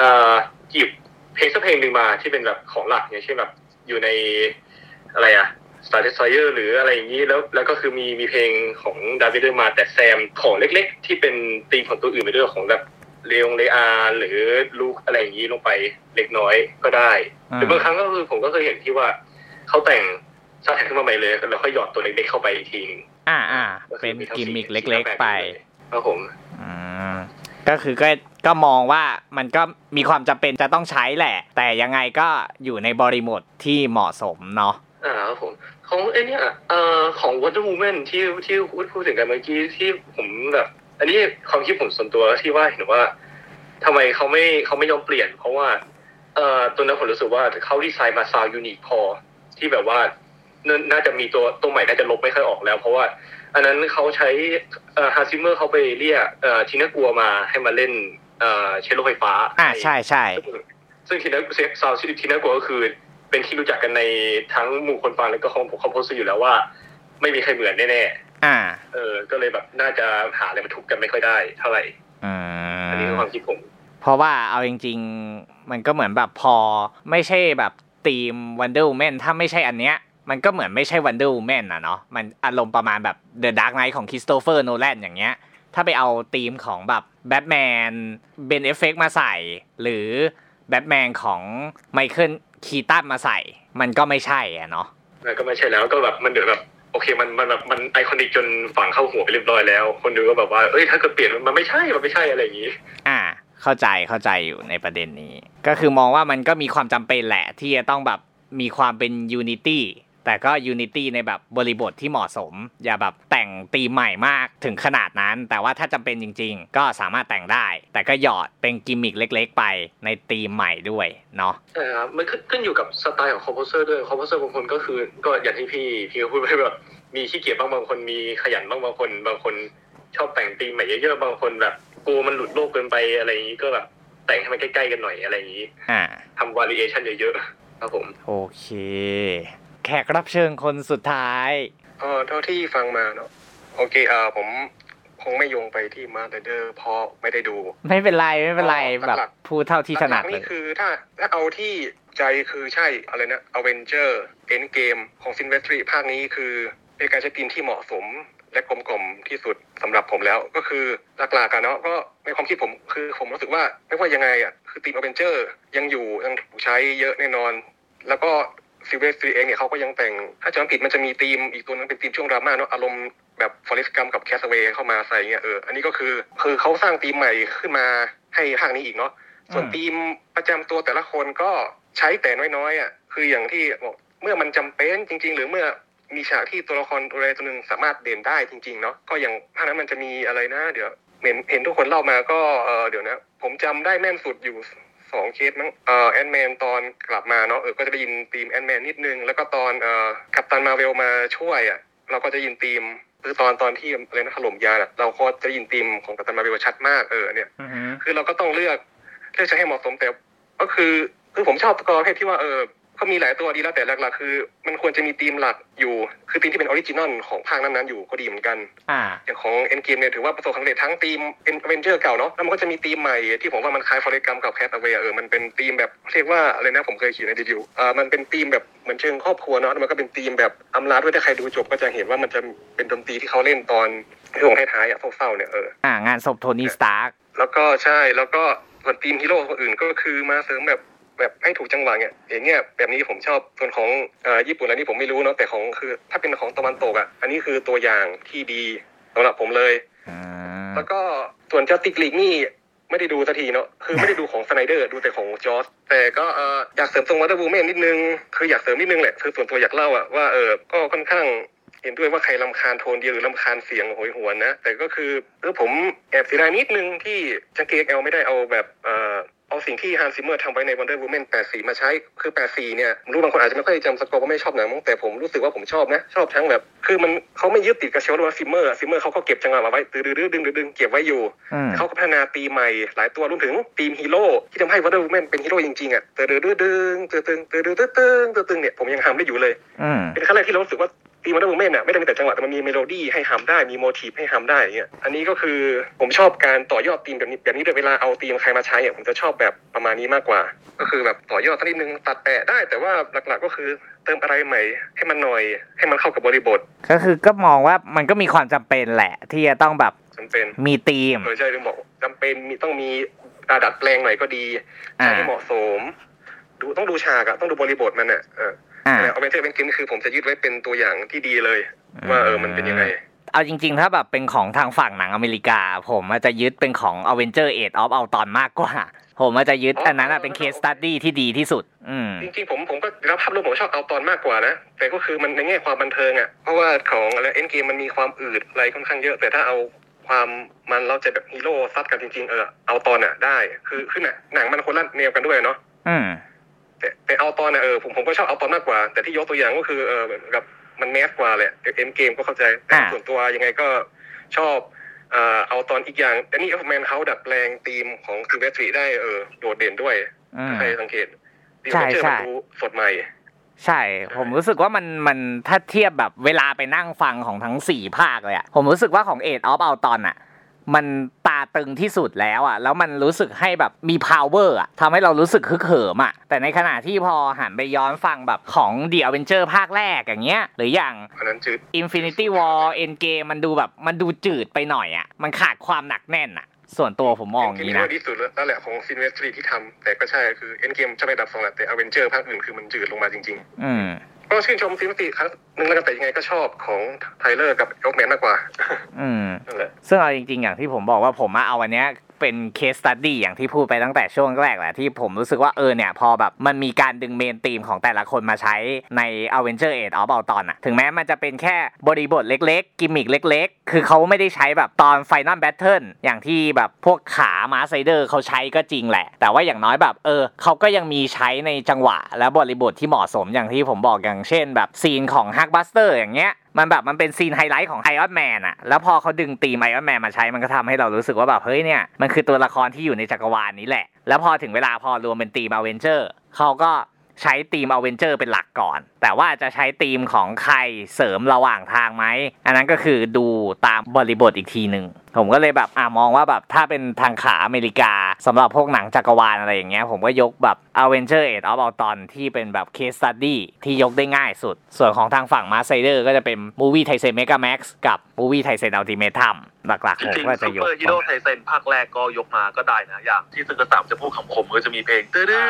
อ่าหยิบเพลงสักเพลงหนึ่งมาที่เป็นแบบของหลักอย่างเช่นแบบอยู่ในอะไรอะ Star Destroyer หรืออะไรอย่างนี้แล้วแล้วก็คือมีมีเพลงของดาวิดมาแต่แซมของเล็กๆ ที่เป็นธีมของตัวอื่นไปด้วยของแบบ เลองเลอาหรือลุคอะไรอย่างนี้ลงไปเล็กน้อยก็ได้ หรือบางครั้งก็คือผมก็เคยเห็นที่ว่าเขาแต่งซาวด์แท็กขึ้นมาใหม่เลยแล้วค่อยหยอดตัวเล็กๆเข้าไปอีกทีนึงอ่าอ่าก็คือเป็นทั้งกิมมิคสี่เล็ก ๆ ไปครับผมอืมก็คือก็ก็มองว่ามันก็มีความจำเป็นจะต้องใช้แหละ แต่ยังไงก็อยู่ในบริบทที่เหมาะสมเนาะอ่าครับผมของไอ้เนี่ยเอ่อของ Wonder Woman ที่ที่พูดพูดถึงกันเมื่อกี้ที่ผมแบบ อันนี้ความคิดผมส่วนตัวที่ว่าเห็นว่าทำไมเขาไม่เขาไม่ยอมเปลี่ยน เพราะว่าเอ่อตัวนั้นผมรู้สึกว่าเขาดีไซน์มา sound unique พอที่แบบว่าน่าน่าจะมีตัวตัวใหม่น่าจะลบไม่ค่อยออกแล้ว เพราะว่า อันนั้นเขาใช้เอ่อ Hans Zimmer เขาไปเรียกเอ่อ Tina Guo มาให้มาเล่นเอ่อเชลโลไฟฟ้า อ่าใช่ใช่ซึ่งซึ่ง Tina sound Tina Guo ก็คือ เป็นที่รู้จักกันในทั้งหมู่คนฟังแล้วก็ของพวก compose อยู่แล้วว่า ไม่มีใครเหมือนแน่ อ่าๆเออ ก็เลยแบบน่าจะหาอะไรมาทุบกันไม่ค่อยได้เท่าไหร่อือันนี้คือมความคิดผม เพราะว่าเอาจริง ๆ มันก็เหมือนแบบพอไม่ใช่แบบทีม Wonder Woman ถ้าไม่ใช่อันเนี้ย มันก็เหมือนไม่ใช่ Wonder Woman อะเนาะ มันอารมณ์ประมาณแบบ The Dark Knight ของ Christopher Nolan อย่างเงี้ย ถ้าไปเอาธีมของแบบแบทแมนเบนเอฟเฟกมาใส่ หรือแบทแมนของไมเคิลคีตันมาใส่ มันก็ไม่ใช่อะเนาะมันก็ไม่ใช่แล้วก็แบบมันเดือดแบบ โอเคมันมันแบบมัน iconic จนฝังเข้าหัวไปเรียบร้อยแล้ว คนดูก็แบบว่าเอ้ยถ้าเกิดเปลี่ยนมันไม่ใช่มันไม่ใช่อะไรอย่างนี้ อ่า เข้าใจเข้าใจอยู่ในประเด็นนี้ ก็คือมองว่ามันก็มีความจำเป็นแหละ ที่จะต้องแบบมีความเป็น unity แต่ก็ unity ในแบบบริบทที่เหมาะสม อย่าแบบแต่งธีมใหม่มากถึงขนาดนั้น แต่ว่าถ้าจำเป็นจริง ๆ ก็สามารถแต่งได้ แต่ก็หยอดเป็นกิมมิคเล็ก ๆ ไปในธีมใหม่ด้วยเนาะใช่ครับมันขึ้นขึ้นอยู่กับสไตล์ของ composer ด้วย composer บางคนก็คือก็อย่างที่พี่พี่ก็พูดไปแบบมีขี้เกียจบ้างบางคนมีขยันบ้างบางคน บางคนชอบแต่งธีมใหม่เยอะๆบางคนแบบกลัวมันหลุดโลกเกินไปอะไรอย่างนี้ก็แบบแต่งให้มันใกล้ๆกันหน่อยอะไรอย่างนี้อ่าทำวาริเอชันเยอะๆครับผม โอเค แขกรับเชิญคนสุดท้ายเออเท่าที่ฟังมาเนาะโอเคเออผมคงไม่โยงไปที่ Masked Rider เพราะไม่ได้ดู ไม่เป็นไรไม่เป็นไรอ๋อแบบหลักพูดเท่าที่ถนัดหลักๆเลนี่ยคือถ้าถ้าเอาที่ใจคือใช่อะไรนะ Avengers Endgame ของ Silvestri ภาคนี้คือเป็นการใช้ธีมที่เหมาะสมและกลมกล่อมที่สุดสำหรับผมแล้วก็คือหลักๆกันเนาะก็ในความคิดผมคือผมรู้สึกว่าไม่ว่ายังไงอะคือทีมอเวนเจอร์ยังอยู่ยังถูกใช้เยอะแน่นอน แล้วก็ Silvestri เองเนี่ยเขาก็ยังแต่ง ถ้าจำผิดมันจะมีธีมอีกตัวนึงเป็นธีมช่วงดราม่าเนาะอารมณ์แบบ Forrest Gump กับ Cast Away เข้ามาใส่เงี้ยเอออันนี้ก็คือคือเขาสร้างธีมใหม่ขึ้นมาให้ภาคนี้อีกเนาะส่วนอืมธีมประจำตัวแต่ละคนก็ใช้แต่น้อยๆอะคืออย่างที่บอกเมื่อมันจำเป็นจริง ๆ หรือเมื่อมีฉากที่ตัวละครตัวใดตัวหนึ่งสามารถเด่นได้จริงๆเนาะก็อย่างภาคนั้นมันจะมีอะไรนะ เดี๋ยวเห็นเห็นทุกคนเล่ามาก็เออเดี๋ยวนะ ผมจำได้แม่นสุดอยู่ สองเคสมั้งเอ่อ Ant-Man ตอนกลับมาเนาะเออก็จะได้ยินธีม Ant-Man นิดนึง แล้วก็ตอนเอ่อ Captain Marvel มาช่วยอะเราก็จะยินธีมคือตอนตอนที่อะไรนะถล่มยานอะเราก็จะยินธีมของ Captain Marvel ชัดมากเออเนี่ยอือฮึคือเราก็ต้องเลือกเลือกใช้ให้เหมาะสมแต่ก็คือคือผมชอบตัวประเภทที่ว่าเออ เขามีหลายตัวดีแล้วแต่หลักๆ คือ มันควรจะมีธีมหลักอยู่ คือธีมที่เป็น original ของภาคนั้นๆอยู่ก็ดีเหมือนกันอ่าอย่างของ Endgame เนี่ยถือว่าประสบความสำเร็จทั้งธีมเอ็นเวนเจอร์เก่าเนาะแล้วมันก็จะมีธีมใหม่ที่ผมว่ามันคล้าย Forrest Gump กับ Cast Away เออมันเป็นธีมแบบเรียกว่าอะไรนะผมเคยเขียนในรีวิวเออมันเป็นธีมแบบเหมือนเชิงครอบครัวเนาะแล้วมันก็เป็นธีมแบบอำลาด้วยถ้าใครดูจบก็จะเห็นว่ามันจะเป็นดนตรีที่เขาเล่นตอนช่วงท้ายๆอะเศร้าๆเนี่ยเอออ่างานศพ Tony Starkแล้วก็ใช่แล้วก็ส่วนธีมฮีโร่คนอื่นก็คือมาเสริมแบบ แบบให้ถูกจังหวะเนี่ยอย่างเงี้ยแบบนี้ผมชอบส่วนของเอ่อญี่ปุ่นอันนี้ผมไม่รู้เนาะแต่ของคือ ถ้าเป็นของตะวันตกอะอันนี้คือตัวอย่างที่ดีสำหรับผมเลยอ่าแล้วก็ส่วน Justice League นี่ไม่ได้ดูสักทีเนาะคือไม่ได้ดูของ Snyder ดูแต่ของจอร์สแต่ก็เอออยากเสริมตรง Wonder Woman นิดนึงคืออยากเสริมนิดนึงแหละคือส่วนตัวอยากเล่าอะว่าเออก็ค่อนข้างเห็นด้วยว่าใครรำคาญโทนเดียวหรือรำคาญเสียงโหยหวนนะ แต่ก็คือเออผมแอบเสียดายนิดนึงที่ Junkie XL ไม่ได้เอาแบบเออ เอาสิ่งที่ Hans Zimmer ทำไว้ใน Wonder Woman 84 มาใช้ คือ 84 เนี่ยผมรู้บางคนอาจจะไม่ค่อยจำสกอร์ว่าไม่ชอบหนังมั้งแต่ผมรู้สึกว่าผมชอบนะ ชอบทั้งแบบ คือมันเขาไม่ยึดติดกับเชลโล Zimmer Zimmer เขาก็เก็บจังหวะมาไว้ตื้อดึงดึงดึงเก็บไว้อยู่อืมเขาก็พัฒนาธีมใหม่หลายตัวรวมถึงธีมฮีโร่ที่ทำให้ Wonder Woman เป็นฮีโร่จริงๆอะเตือดึงดึงเตือตึงเตือดึงตึงตึงเตือตึงเนี่ยผมยังทำได้อยู่เลยอืมเป็นครั้งแรกที่เรารู้สึกว่า ธีม Wonder Woman อะไม่ได้มีแต่จังหวะแต่มันมีเมโลดี้ให้ทำได้มี motif ให้ทำได้อย่างเงี้ยอันนี้ก็คือผมชอบการต่อยอดธีมแบบนี้แบบนี้ด้วยเวลาเอาธีมใครมาใช้อะผมจะชอบแบบประมาณนี้มากกว่า ก็คือแบบต่อยอดสักนิดนึงตัดแปะได้ แต่ว่าหลักๆก็คือเติมอะไรใหม่ ให้มันหน่อย ให้มันเข้ากับบริบท ก็คือก็มองว่ามันก็มีความจำเป็นแหละ ที่จะต้องแบบจำเป็นมีธีมเออใช่ลืมบอกจำเป็นมีต้องมีอ่าดัดแปลงหน่อยก็ดีอ่าใช้ให้เหมาะสม ดูต้องดูฉากอะต้องดูบริบทมันอะเอออ่า แต่เอาเป็นเทอร์เป็นกินคือผมจะยึดไว้เป็นตัวอย่างที่ดีเลย ว่าเออมันเป็นยังไงเอาจริงๆ ถ้าแบบเป็นของทางฝั่งหนังอเมริกา ผมอาจจะยึดเป็นของ Avenger Age of Ultron มากกว่า ผมอาจจะยึดอ๋ออัอันนั้นอะเป็น case study ที่ดีที่สุด อืมจริงๆ ผมผมก็รับภาพรวมผมชอบเอาตอนมากกว่านะ แต่ก็คือมันในแง่ความบันเทิงอะเพราะว่าของอะไรเอ็นเกมมันมีความอืดอะไรค่อนข้างเยอะ แต่ถ้าเอาความมันเราจะแบบฮีโร่ซัดกันจริงๆ เออเอาตอนอะได้ คือคือหนังหนังมันคนละแนวกันด้วยเนาะ อืม แต่แต่เอาตอนนะเออผมผมก็ชอบเอาตอนมากกว่า แต่ที่ยกตัวอย่างก็คือเออเหมือนกับมันแมสกว่าแหละเอ็นเกมก็เข้าใจแต่อ่าส่วนตัวยังไงก็ชอบเอ่อ Ultron อีกอย่าง Danny Elfman เขาดัดแปลงธีมของ Silvestri ได้เออโดดเด่นด้วยอืมถ้าใครสังเกตดีใช่เจอใช่มันดูสดใหม่ ใช่ ผมรู้สึกว่ามันมันถ้าเทียบแบบเวลาไปนั่งฟังของทั้งสี่ภาคเลยอะผมรู้สึกว่าของ Age of Ultron อะ มันตราตรึงที่สุดแล้วอะแล้วมันรู้สึกให้แบบมี power อะทำให้เรารู้สึกฮึกเหิมอะแต่ในขณะที่พอหันไปย้อนฟังแบบของ The Avenger ภาคแรกอย่างเงี้ย หรืออย่างอันนั้นจืด Infinity War Endgame มันดูแบบมันดูจืดไปหน่อยอะมันขาดความหนักแน่นอะส่วนตัวผมมองอย่าง Endgame นะที่สุดแล้วแหละของ Silvestri ที่ทำแต่ก็ใช่คือ Endgame จะอันดับสองแหละแต่อเวนเจอร์ภาคอื่นคือมันจืดลงมาจริงอืมๆ ก็ชื่นชม Silvestri ครั้งหนึ่งแล้วกันแต่ยังไงก็ชอบของ Tyler กับ Elfman มากกว่า อืมนั่นแหละซึ่งเอาจริงๆอย่างที่ผมบอกว่าผมมาเอาวันเนี้ย เป็น case study อย่างที่พูดไปตั้งแต่ช่วงแรกแหละที่ผมรู้สึกว่าเออเนี่ยพอแบบมันมีการดึง main theme ของแต่ละคนมาใช้ใน Avenger Age of Ultron อะถึงแม้มันจะเป็นแค่บริบทเล็กๆ กิมมิกเล็ก ๆ คือเขาไม่ได้ใช้แบบตอน Final Battle อย่างที่แบบพวกขา Masked Rider เขาใช้ก็จริงแหละ แต่ว่าอย่างน้อยแบบเออเขาก็ยังมีใช้ในจังหวะ และบริบทที่เหมาะสมอย่างที่ผมบอกอย่างเช่น แบบซีนของ Hulkbuster อย่างเงี้ย มันแบบมันเป็นซีนไฮไลท์ของ Iron Man อะแล้วพอเขาดึงธีม Iron Man มาใช้มันก็ทำให้เรารู้สึกว่าแบบเฮ้ยเนี่ยมันคือตัวละครที่อยู่ในจักรวาลนี้แหละ แล้วพอถึงเวลาพอรวมเป็นตีมอเวนเจอร์เขาก็ใช้ทีมอเวนเจอร์เป็นหลักก่อน แต่ว่าจะใช้ธีมของใครเสริมระหว่างทางไหม อันนั้นก็คือดูตามบริบทอีกทีหนึ่ง ผมก็เลยแบบอ่ามองว่าแบบถ้าเป็นทางขาอเมริกาสำหรับพวกหนังจักรวาลอะไรอย่างเงี้ยผมก็ยกแบบ Avenger Age of Ultron ที่เป็นแบบ case study ที่ยกได้ง่ายสุด ส่วนของทางฝั่งมา s ไซเดอร์ก็จะเป็น Movie Taisen Mega Max กับ Movie Taisen Ultimatum หลักจๆผมก็จะยกจริงๆ Super Hero Taisen ภาคแรกก็ยกมาก็ได้นะ อย่างที่ซึงกระสามจะพูดคำคมก็จะมีเพลงตื้อดื้อ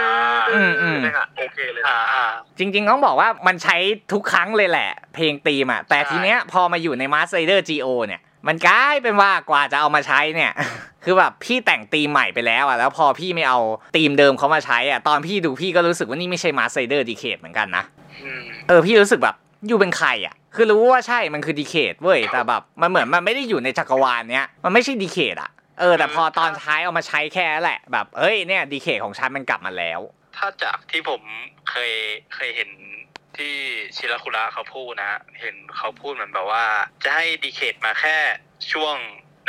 อืมอืมนะฮะโอเคเลยนะอ่าอ่าจริง ๆ ต้องบอกว่ามันใช้ทุกครั้งเลยแหละ เพลงธีมอะแต่ใช่ทีเนี้ยพอมาอยู่ใน Masked Rider Zi-O เนี่ย มันกลายเป็นว่ากว่าจะเอามาใช้เนี่ย คือแบบพี่แต่งธีมใหม่ไปแล้วอะแล้วพอพี่ไม่เอาธีมเดิมเขามาใช้อะตอนพี่ดูพี่ก็รู้สึกว่านี่ไม่ใช่ Masked Rider Decade เหมือนกันนะอืมเออพี่รู้สึกแบบอยู่เป็นใครอะคือรู้ว่าใช่มันคือ Decade เว้ยแต่แบบมันเหมือนมันไม่ได้อยู่ในจักรวาลเนี้ยมันไม่ใช่ Decade อะเออแต่พอตอนท้ายเอามาใช้แค่นั้นแหละ แบบเฮ้ยเนี่ย Decade ของฉันมันกลับมาแล้ว ถ้าจากที่ผมเคยเคยเห็น ที่ชิราคุระเขาพูดนะ เห็นเขาพูดเหมือนแบบว่า จะให้ Decade มาแค่ช่วง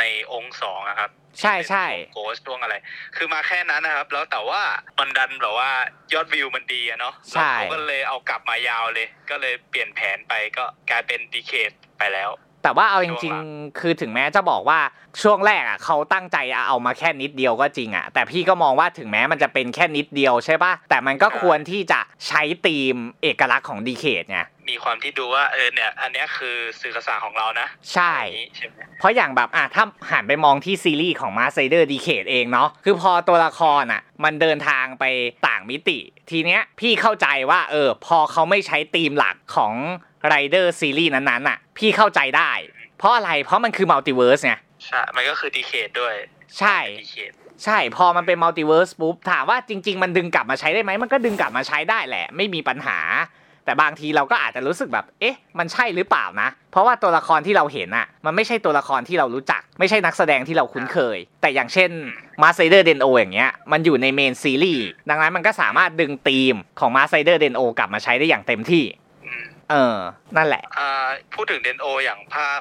ในองค์สองอะครับ ใช่ใช่โกสช่วงอะไร คือมาแค่นั้นนะครับ แล้วแต่ว่ามันดันแบบว่ายอดวิวมันดีอะเนาะใช่แล้วเขาก็เลยเอากลับมายาวเลย ก็เลยเปลี่ยนแผนไปก็กลายเป็น Decadeไปแล้ว แต่ว่าเอาจช่วริงงหลังๆ คือถึงแม้จะบอกว่าช่วงแรกอะเขาตั้งใจเอามาแค่นิดเดียวก็จริงอะแต่พี่ก็มองว่าถึงแม้มันจะเป็นแค่นิดเดียวใช่ปะแต่มันก็ควรที่จะใช้ธีมเอกลักษณ์ของ Decade ไงมีความที่ดูว่าเออเนี่ยอันเนี้ยคือสื่อกระสาของเรานะ ใช่อย่างนี้ใช่ไหมเพราะอย่างแบบอะถ้าหันไปมองที่ซีรีส์ของ Masked Rider Decade เองเนาะคือพอตัวละครอะ มันเดินทางไปต่างมิติ ทีเนี้ยพี่เข้าใจว่าเออพอเขาไม่ใช้ธีมหลักของ ไรเดอร์ซีรีส์นั้นๆอะ พี่เข้าใจได้ เพราะอะไรเพราะมันคือ multiverse ไงใช่มันก็คือ Decade ด้วย ใช่ Decade ใช่พอมันเป็น multiverse ปุ๊บถามว่าจริง ๆ มันดึงกลับมาใช้ได้ไหมมันก็ดึงกลับมาใช้ได้แหละ ไม่มีปัญหา แต่บางทีเราก็อาจจะรู้สึกแบบ เอ๊ะ มันใช่หรือเปล่านะ เพราะว่าตัวละครที่เราเห็นอะมันไม่ใช่ตัวละครที่เรารู้จัก ไม่ใช่นักแสดงที่เราคุ้นเคย แต่อย่างเช่น Masked Rider Den-O อย่างเงี้ยมันอยู่ใน main ซีรีส์ดังนั้นมันก็สามารถดึงธีมของ Masked Rider Den-O กลับมาใช้ได้อย่างเต็มที่อืม เออ นั่นแหละ อ่า พูดถึง Den-O อย่างภาค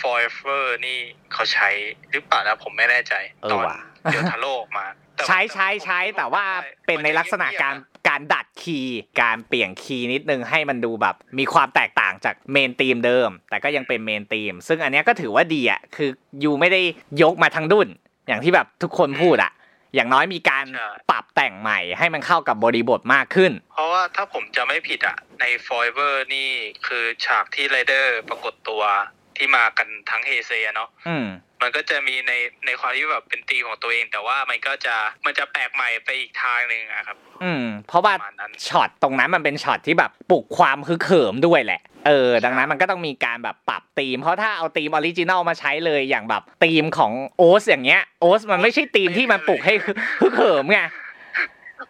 Forever นี่เขาใช้หรือเปล่านะผมไม่แน่ใจเออตอนว่ะเดียวทาโร่ออกมาแต่ใช้ใช้ใช้แต่ว่าเป็นในลักษณะการมันจะเงียบๆอะการดัดคีย์การเปลี่ยนคีย์นิดนึงให้มันดูแบบ มีความแตกต่างจาก main theme เดิม แต่ก็ยังเป็น main theme ซึ่งอันเนี้ยก็ถือว่าดีอะคือ you ไม่ได้ยกมาทั้งดุนอย่างที่แบบทุกคนพูดอะ อย่างน้อยมีการใช่ปรับแต่งใหม่ให้มันเข้ากับบริบทมากขึ้น เพราะว่าถ้าผมจะไม่ผิดอะใน Forever นี่คือฉากที่ไรเดอร์ปรากฏตัวที่มากันทั้ง Heisei เนาะอืมมันก็จะมีในในความที่แบบเป็นธีมของตัวเอง แต่ว่ามันก็จะมันจะแปลกใหม่ไปอีกทางหนึ่งอะครับ อืม เพราะว่าประมาณนั้นช็อตตรงนั้นมันเป็นช็อตที่แบบปลุกความฮึกเหิมด้วยแหละ เออดังนั้นมันก็ต้องมีการแบบปรับธีม เพราะถ้าเอาธีม original มาใช้เลยอย่างแบบธีมของโอสอย่างเงี้ยโอสมันไม่ใช่ธีมที่มันปลุกให้ฮึกเหิมไง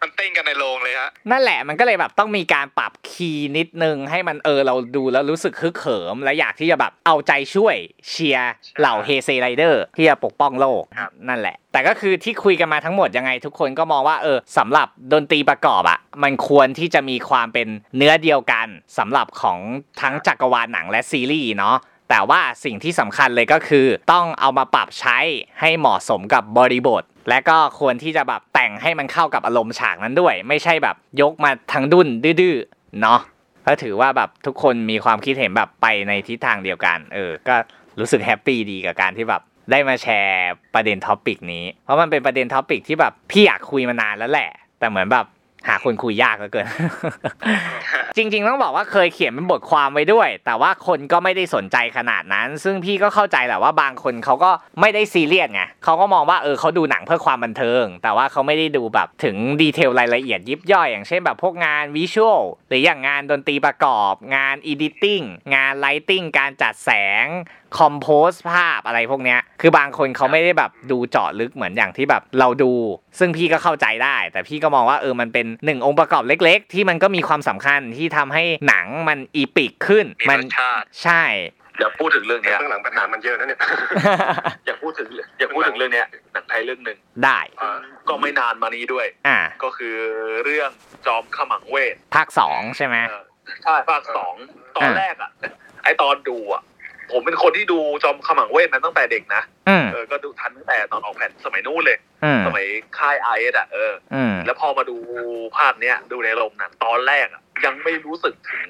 มันเต้นกันในโรงเลยฮะนั่นแหละมันก็เลยแบบต้องมีการปรับคีย์นิดนึง ให้มันเออเราดูแล้วรู้สึกฮึกเหิม และอยากที่จะแบบเอาใจช่วยเชียร์เหล่าเฮเซไรเดอร์ที่จะปกป้องโลกครับนั่นแหละ แต่ก็คือที่คุยกันมาทั้งหมดยังไง ทุกคนก็มองว่าเออสำหรับดนตรีประกอบอะ่ะมันควรที่จะมีความเป็นเนื้อเดียวกันสำหรับของทั้งจักรวาลหนังและซีรีส์เนาะแต่ว่าสิ่งที่สำคัญเลยก็คือ ต้องเอามาปรับใช้ให้เหมาะสมกับบริบท และก็ควรที่จะแบบแต่งให้มันเข้ากับอารมณ์ฉากนั้นด้วย ไม่ใช่แบบยกมาทั้งดุนดื้อๆเนาะก็ถือว่าแบบทุกคนมีความคิดเห็นแบบไปในทิศทางเดียวกัน เออ ก็รู้สึก happy ดีกับการที่แบบได้มาแชร์ประเด็น topic นี้ เพราะมันเป็นประเด็น topic ที่แบบพี่อยากคุยมานานแล้วแหละ แต่เหมือนแบบ หาคนคุยยากเหลือเกิน จริง ๆ ต้องบอกว่าเคยเขียนเป็นบทความไว้ด้วย แต่ว่าคนก็ไม่ได้สนใจขนาดนั้น ซึ่งพี่ก็เข้าใจแหละว่าบางคนเขาก็ไม่ได้ซีเรียสไงเขาก็มองว่าเออเขาดูหนังเพื่อความบันเทิง แต่ว่าเขาไม่ได้ดูแบบถึง detail รายละเอียดยิบย่อย อย่างเช่นแบบพวกงาน visual หรืออย่างงานดนตรีประกอบ งาน editing งาน lighting การจัดแสง compose ภาพอะไรพวกเนี้ย คือบางคนเขาไม่ได้แบบดูเจาะลึกเหมือนอย่างที่แบบเราดู ซึ่งพี่ก็เข้าใจได้ แต่พี่ก็มองว่าเออมันเป็นหนึ่งองค์ประกอบเล็ก ๆ ที่มันก็มีความสำคัญที่ทำให้หนังมันอีปิกขึ้นมีมัรสชาติใช่อย่าพูดถึงเรื่องแต่เนี้ยข้างหลังปัญหามันเยอะนะเนี่ยอย่าพูดถึงอย่าพูดถึงเรื่องเนี้ยหนังไทยเรื่องหนึ่งได้อ่าก็ไม่นานมานี้ด้วยอ่าก็คือเรื่องจอมขมังเวทภาคสองใช่ไหมเออใช่ภาคสองตอนอ่าแรกอะไอตอนดูอะ ผผมเป็นคนที่ดูจอมขมังเวทนั้นตั้งแต่เด็กนะอืมเออก็ดูทันตั้งแต่ตอนออกแผ่นสมัยนู้นเลยอืมสมัยค่ายไอเอสอะเอออืมแล้วพอมาดูภาคเนี้ยดูในโรงหนังตอนแรกอะยังไม่รู้สึกถึง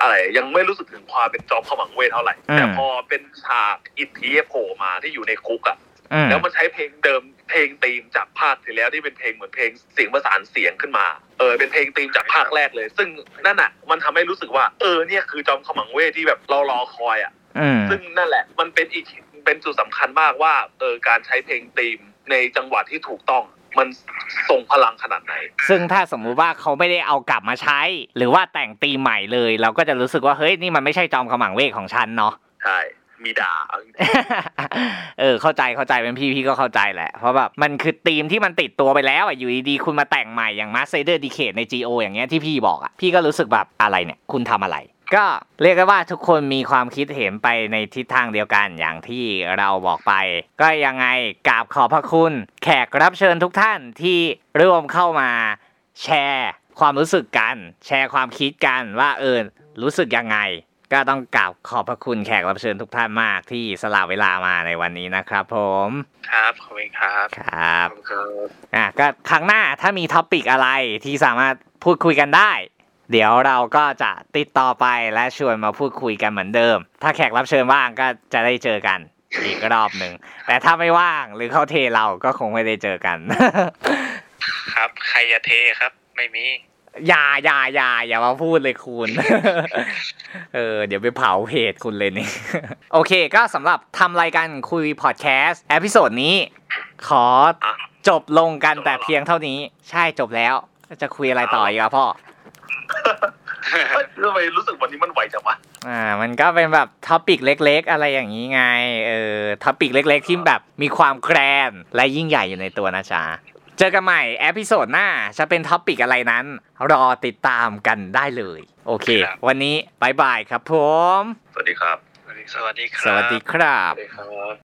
อะไร ยังไม่รู้สึกถึงความเป็นจอมขมังเวทเท่าไหร่อืมแต่พอเป็นฉากอิทธิโผล่มาที่อยู่ในคุกอะอืมแล้วมันใช้เพลงเดิมเพลงธีมจากภาคที่แล้วที่เป็นเพลงเหมือนเพลงเสียงประสานเสียงขึ้นมาเออเป็นเพลงธีมจากภาคแรกเลย ซึ่งนั่นอะมันทำให้รู้สึกว่าเออเนี่ยคือจอมขมังเวทที่แบบเรารอคอยอะอืม ซึ่งนั่นแหละ มันเป็นอีกเป็นจุดสำคัญมากว่าเออการใช้เพลงธีมในจังหวะที่ถูกต้องมันส่งพลังขนาดไหน ซึ่งถ้าสมมุติว่าเขาไม่ได้เอากลับมาใช้ หรือว่าแต่งตีมใหม่เลย เราก็จะรู้สึกว่าเฮ้ยนี่มันไม่ใช่จอมขมังเวทของฉันเนาะใช่มีด่าเอาจริงเออเข้าใจเข้าใจเป็นพี่พี่ก็เข้าใจแหละ เพราะแบบมันคือธีมที่มันติดตัวไปแล้วอะอยู่ดีๆคุณมาแต่งใหม่อย่าง Master Raider Decade ใน GO อย่างเงี้ยที่พี่บอกอะพี่ก็รู้สึกแบบอะไรเนี่ย คุณทำอะไร ก็เรียกได้ว่าทุกคนมีความคิดเห็นไปในทิศทางเดียวกันอย่างที่เราบอกไป ก็ยังไงกราบขอบพระคุณ แขกรับเชิญทุกท่านที่ร่วมเข้ามาแชร์ความรู้สึกกัน แชร์ความคิดกันว่าเออรู้สึกยังไง ก็ต้องกราบขอบพระคุณแขกรับเชิญทุกท่านมากที่สละเวลามาในวันนี้นะครับผมครับขอบคุณครับครับครับอะก็ครั้งหน้าถ้ามีท็อปิกอะไรที่สามารถพูดคุยกันได้ เดี๋ยวเราก็จะติดต่อไปและชวนมาพูดคุยกันเหมือนเดิม ถ้าแขกรับเชิญว่างก็จะได้เจอกันอีกรอบหนึ่ง แต่ถ้าไม่ว่างหรือเขาเทเราก็คงไม่ได้เจอกัน ครับ ใครจะเทครับ ไม่มี อย่าอย่าอย่าอย่ามาพูดเลยคุณ เออ เดี๋ยวไปเผาเพจคุณเลยนี่ โอเค ก็สำหรับทำรายการคุยพอดแคสต์ episode นี้ ขอจบลงกันแต่เพียงเท่านี้ ใช่จบแล้ว จะคุยอะไรต่ออีกครับพ่อเฮ้ย ทำไมรู้สึกวันนี้มันไวจังวะอ่า มันก็เป็นแบบ topic เล็ก ๆ อะไรอย่างนี้ไง เออ topic เล็ก ๆ ที่แบบมีความ grand และยิ่งใหญ่อยู่ในตัวนะจ๊ะเจอกันใหม่ episode หน้าจะเป็น topic อะไรนั้น รอติดตามกันได้เลย โอเคครับวันนี้ bye bye ครับผม สวัสดีครับ สวัสดีครับ สวัสดีครับสวัสดีครับ